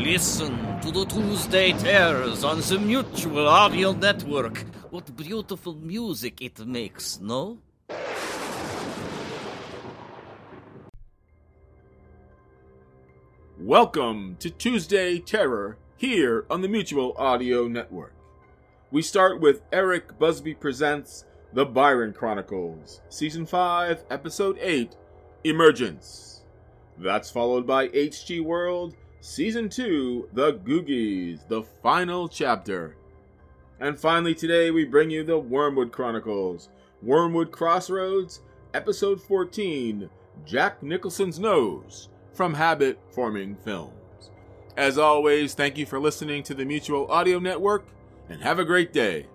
Listen to the Tuesday Terrors on the Mutual Audio Network. What beautiful music it makes, no? Welcome to Tuesday Terror here on the Mutual Audio Network. We start with Eric Busby Presents The Byron Chronicles, Season 5, Episode 8 Emergence. That's followed by HG World, Season 2 The Googies, the final chapter. And finally, today we bring you the Wormwood Chronicles, Wormwood Crossroads, Episode 14 Jack Nicholson's Nose from Habit Forming Films. As always, thank you for listening to the Mutual Audio Network and have a great day.